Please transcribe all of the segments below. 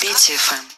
Beethoven.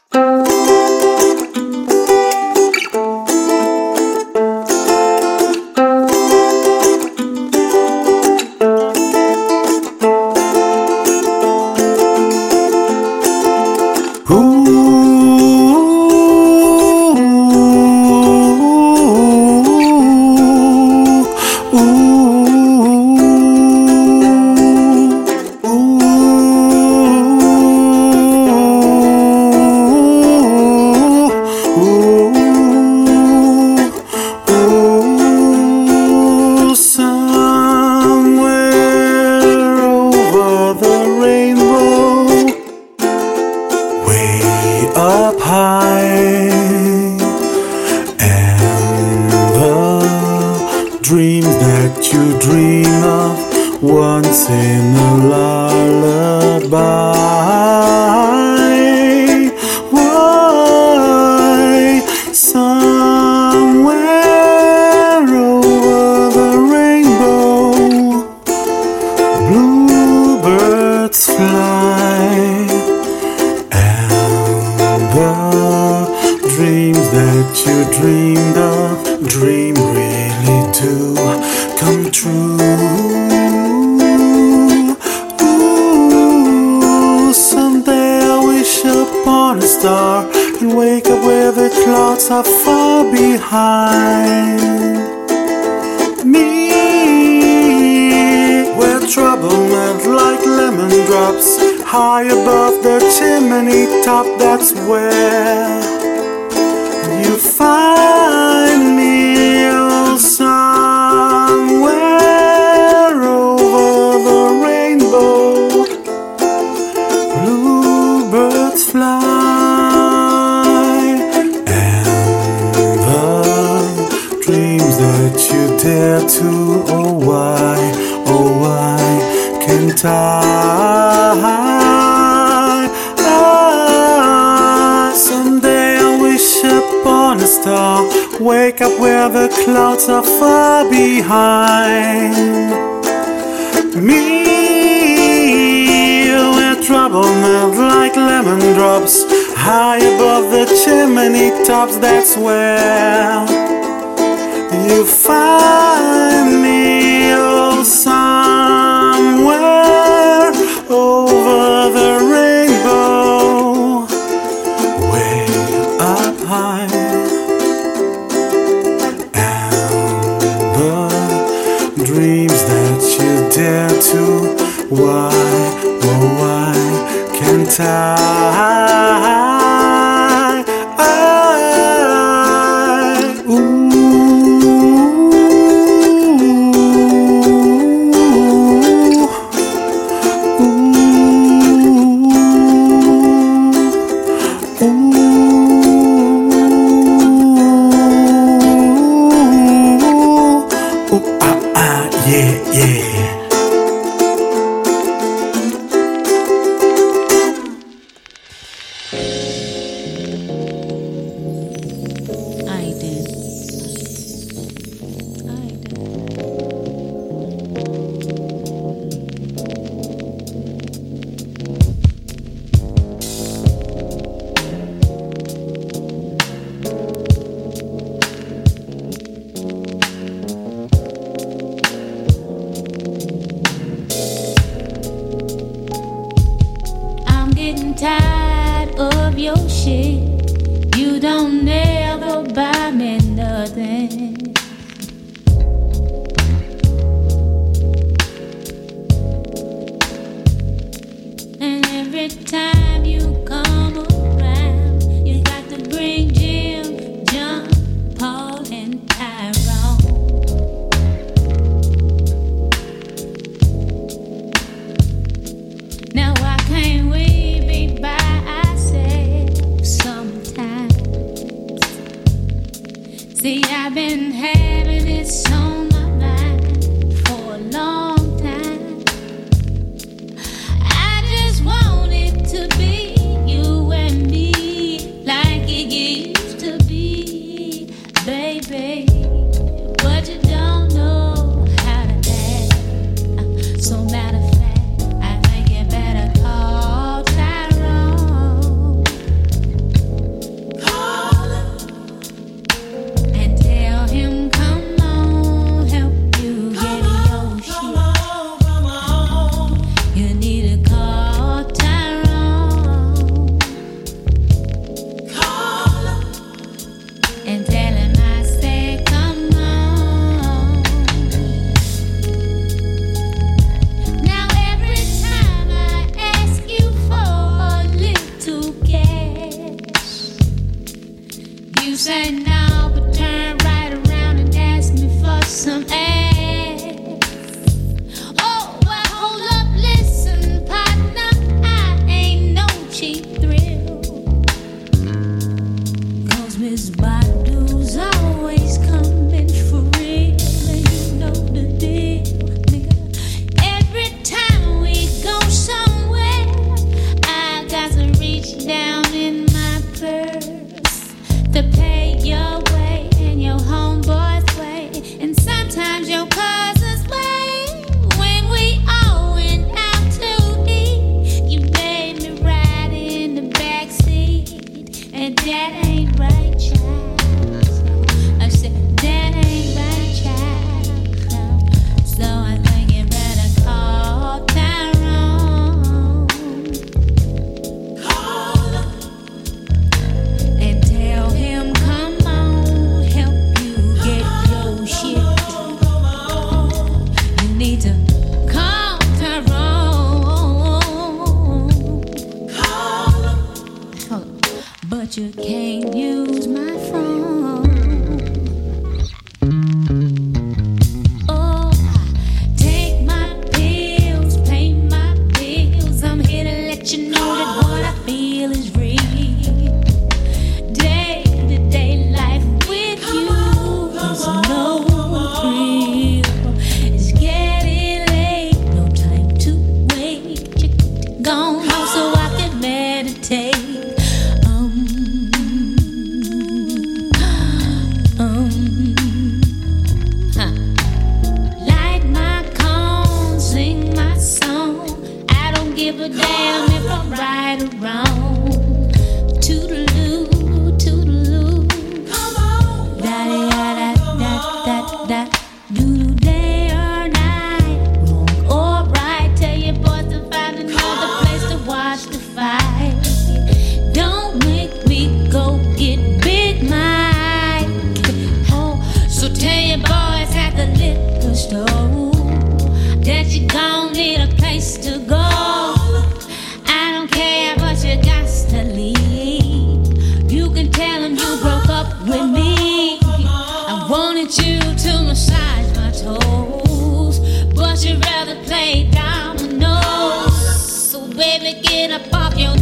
gonna pop your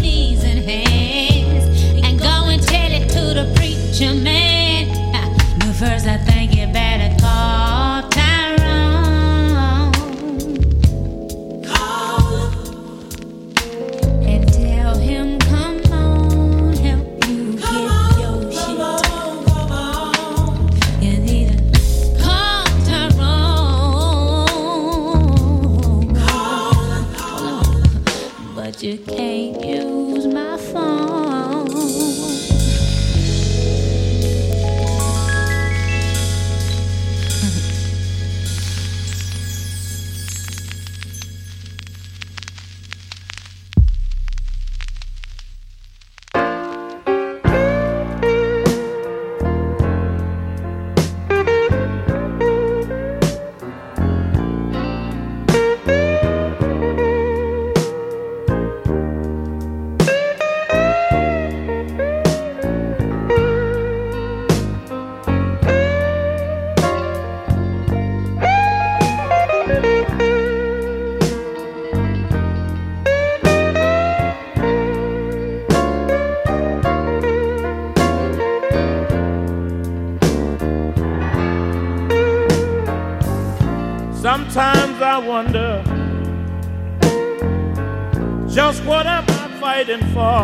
waiting for.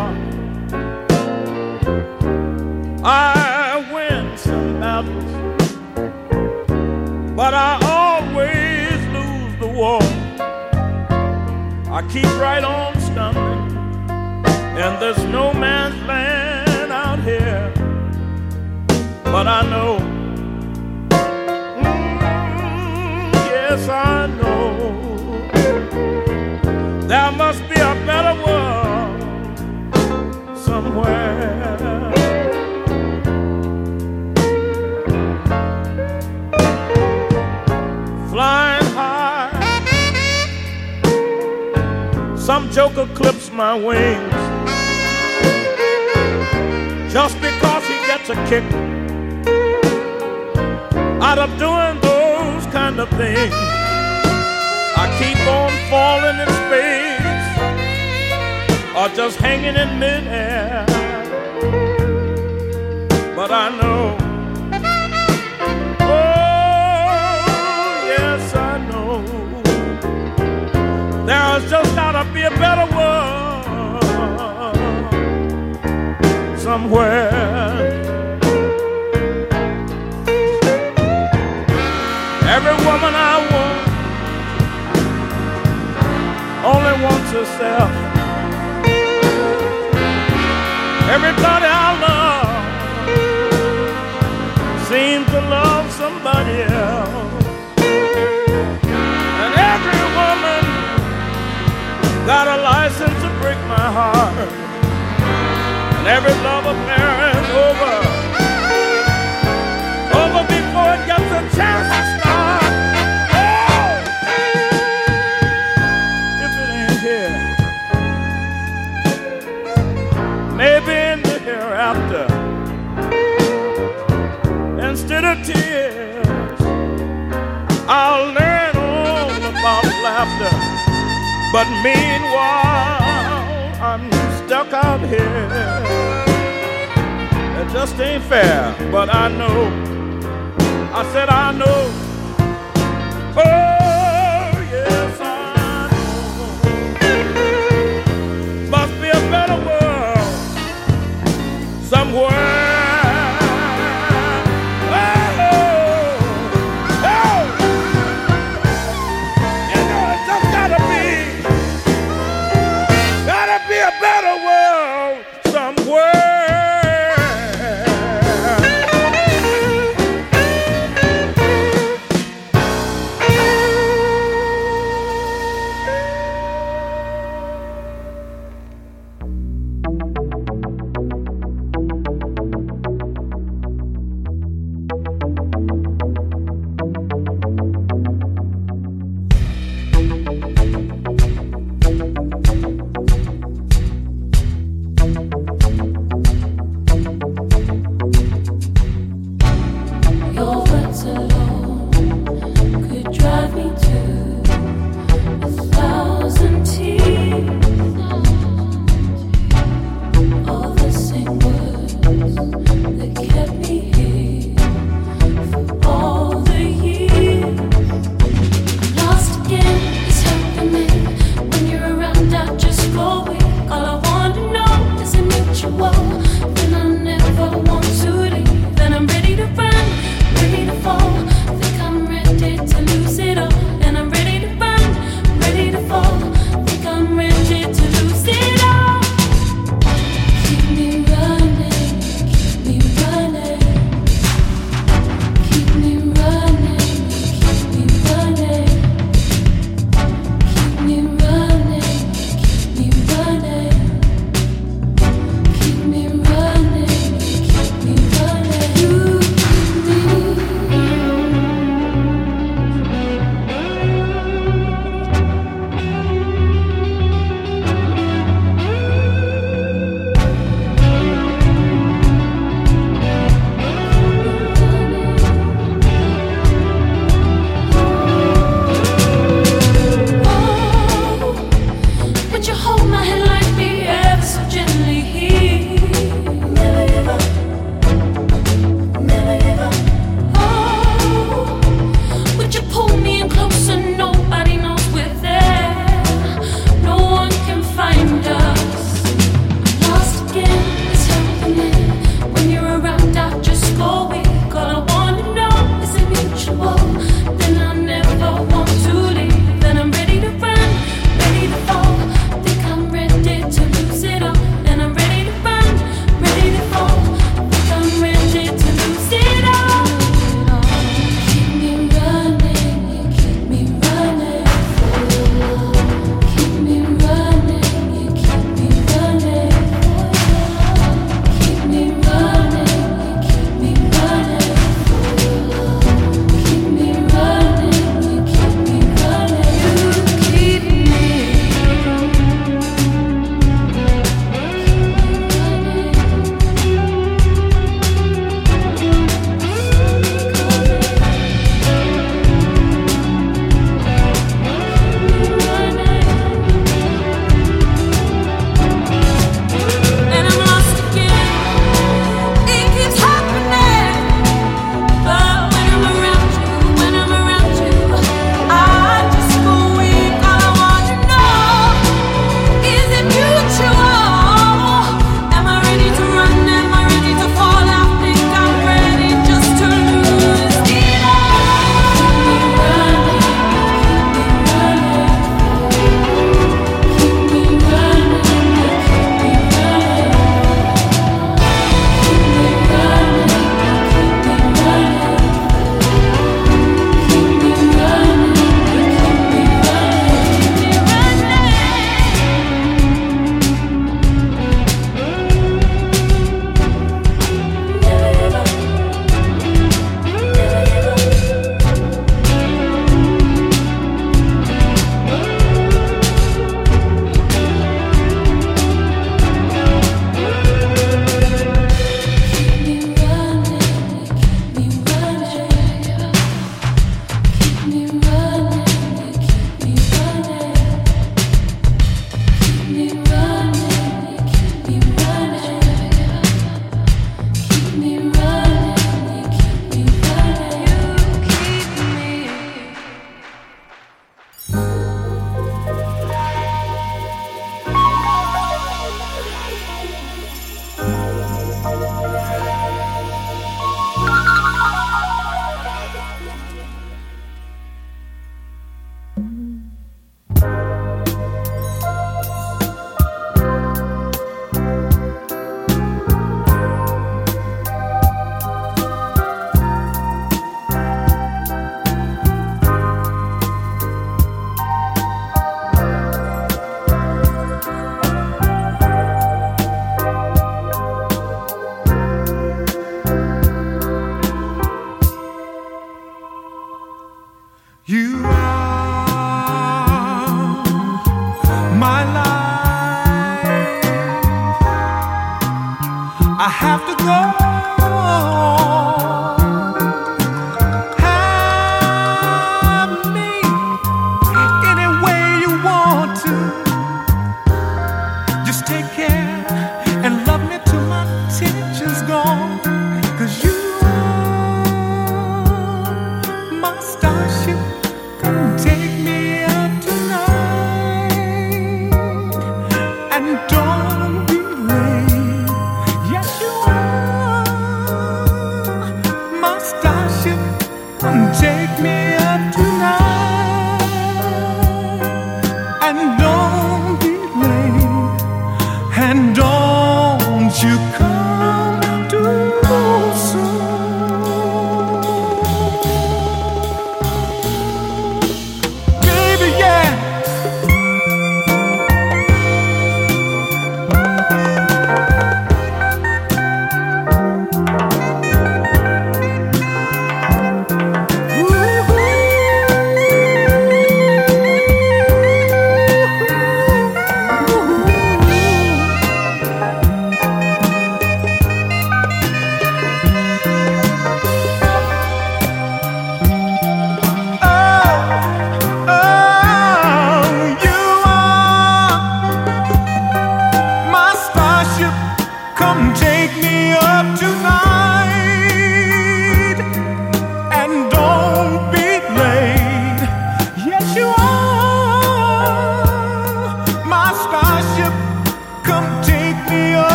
traveling in space or just hanging in midair. But I know, oh, yes, I know, there's just gotta be a better world somewhere. Herself. Everybody I love seems to love somebody else. And every woman got a license to break my heart. And every love affair is over. Over before it gets a chance to start. Tears, I'll learn all about laughter. But meanwhile, I'm stuck out here. It just ain't fair, but I know. I said I know. Oh, yes,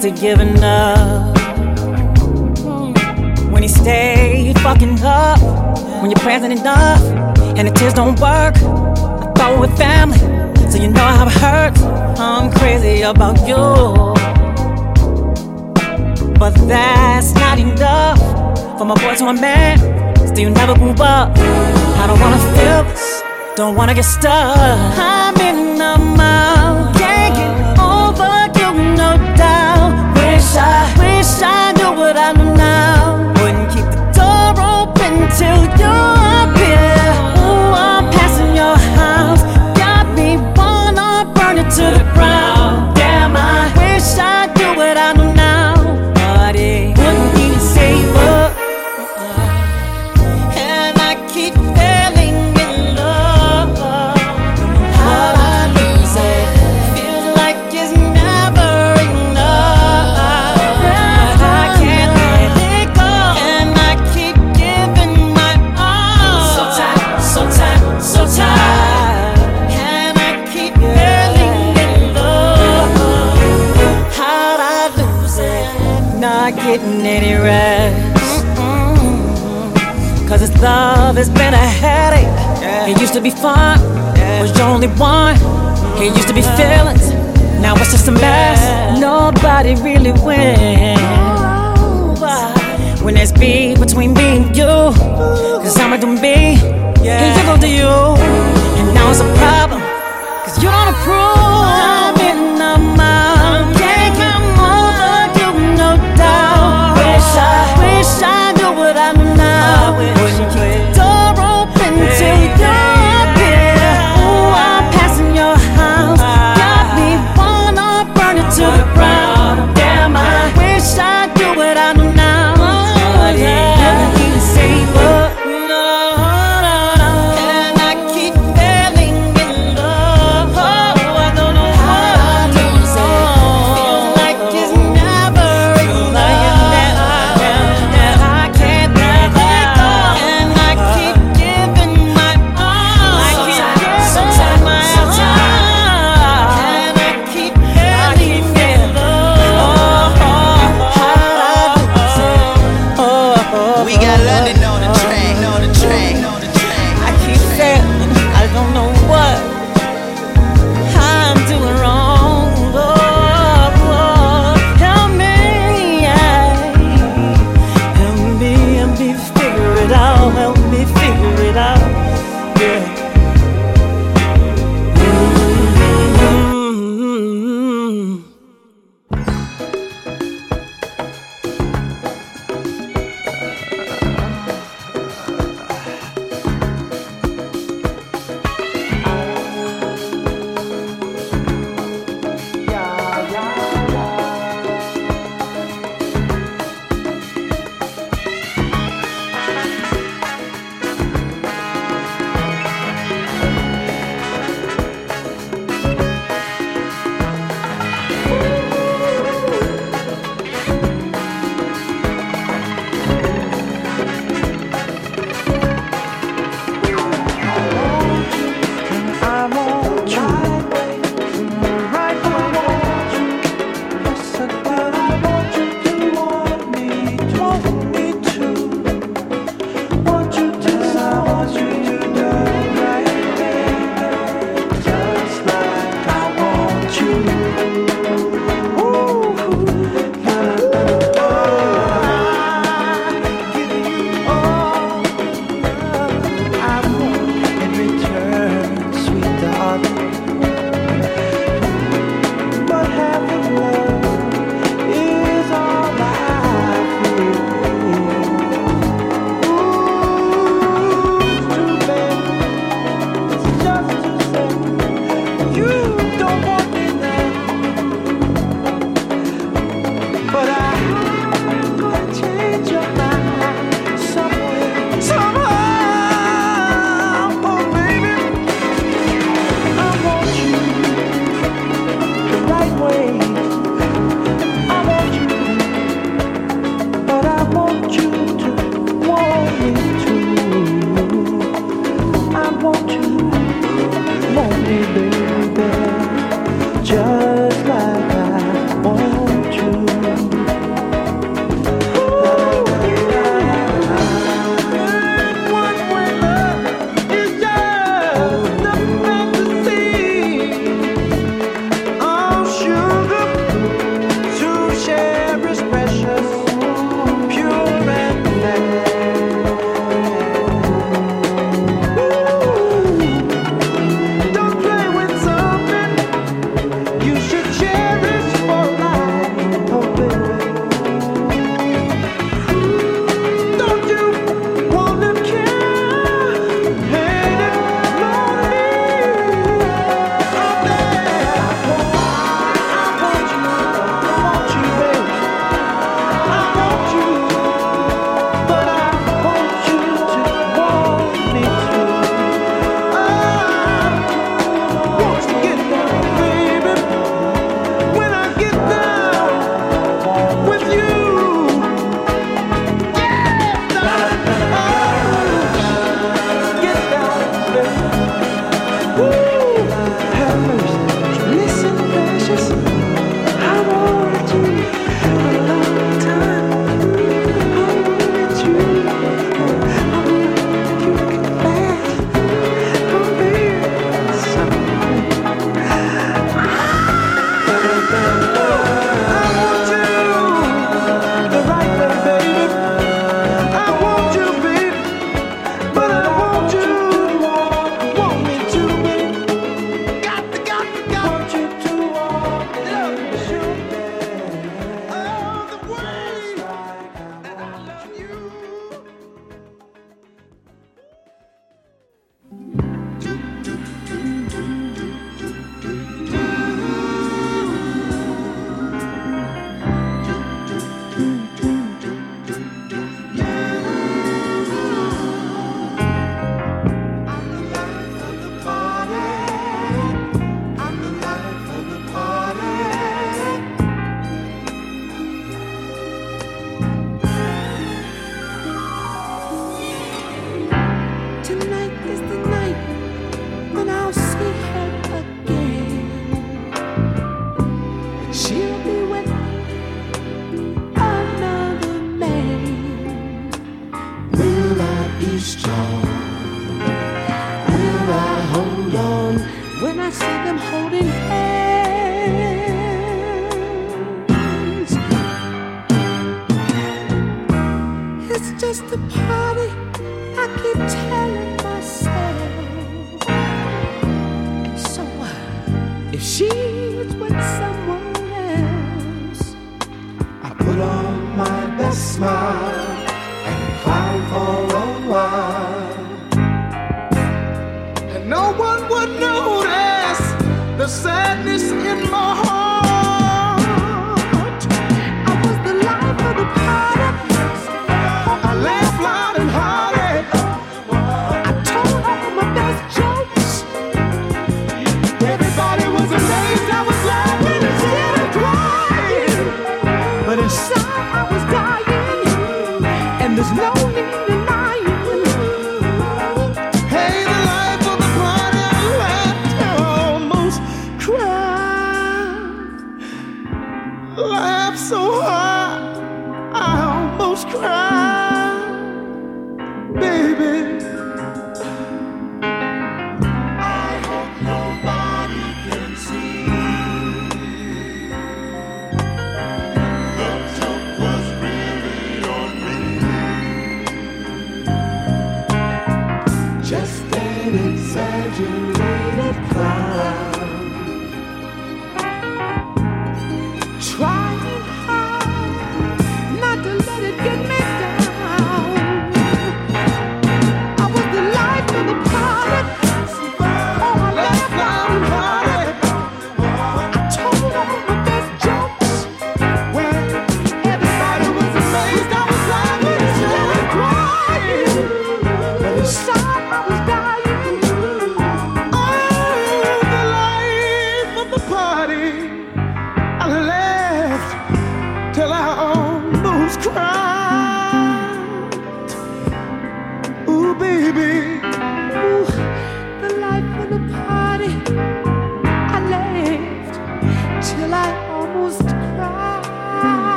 to giving up. Hmm. When you stay fucking up, when you're present enough, and the tears don't work. I thought we were family, so you know how it hurts. I'm crazy about you, but that's not enough for my boy to a man. Still you never grew up. I don't wanna feel this, don't wanna get stuck. I'm in the mouth, wish Cause this love has been a headache. It used to be fun, was your only one. It used to be feelings, now it's just a mess. Nobody really wins. When there's beef between me and you, cause I'ma do me, and you go do you. And now it's a problem, cause you don't approve. I'm in the mouth,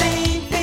roll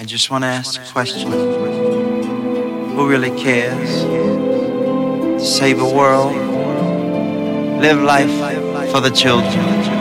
I just want to ask a question. Who really cares? To save a world, live life for the children.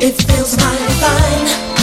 It feels mighty fine.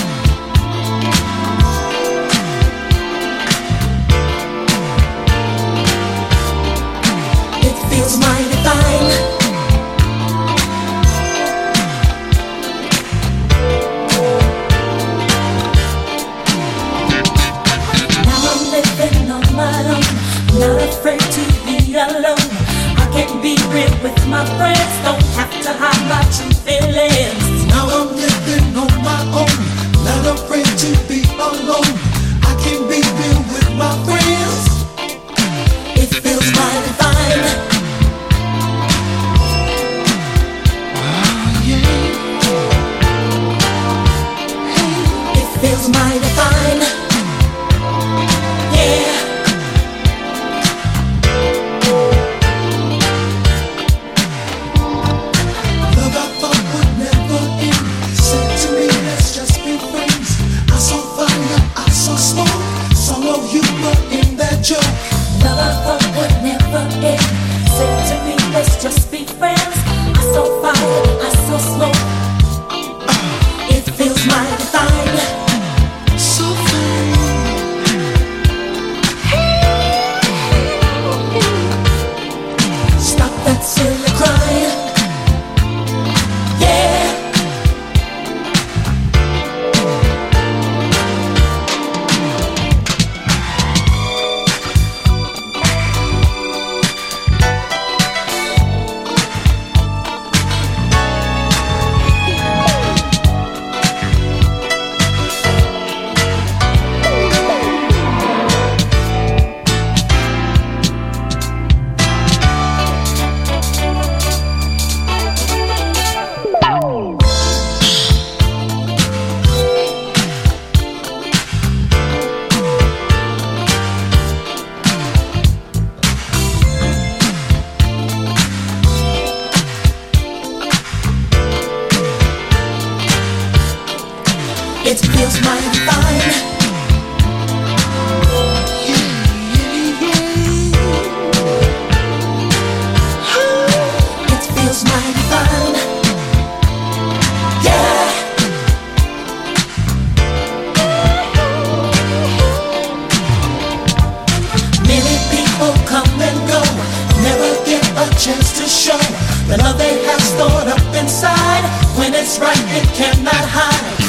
chance to show the love they have stored up inside. When it's right, it cannot hide.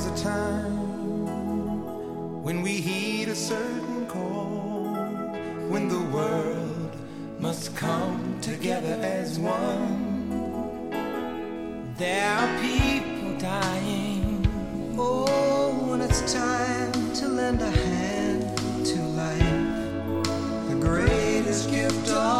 comes a time when we heed a certain call, when the world must come together as one. There are people dying. Oh, and it's time to lend a hand to life. The greatest gift of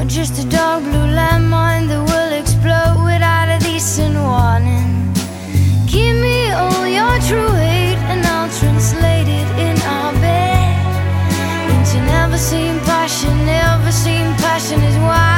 Or just a dark blue landmine that will explode without a decent warning. Give me all your true hate and I'll translate it in our bed. Into never seen passion, never seen passion is why.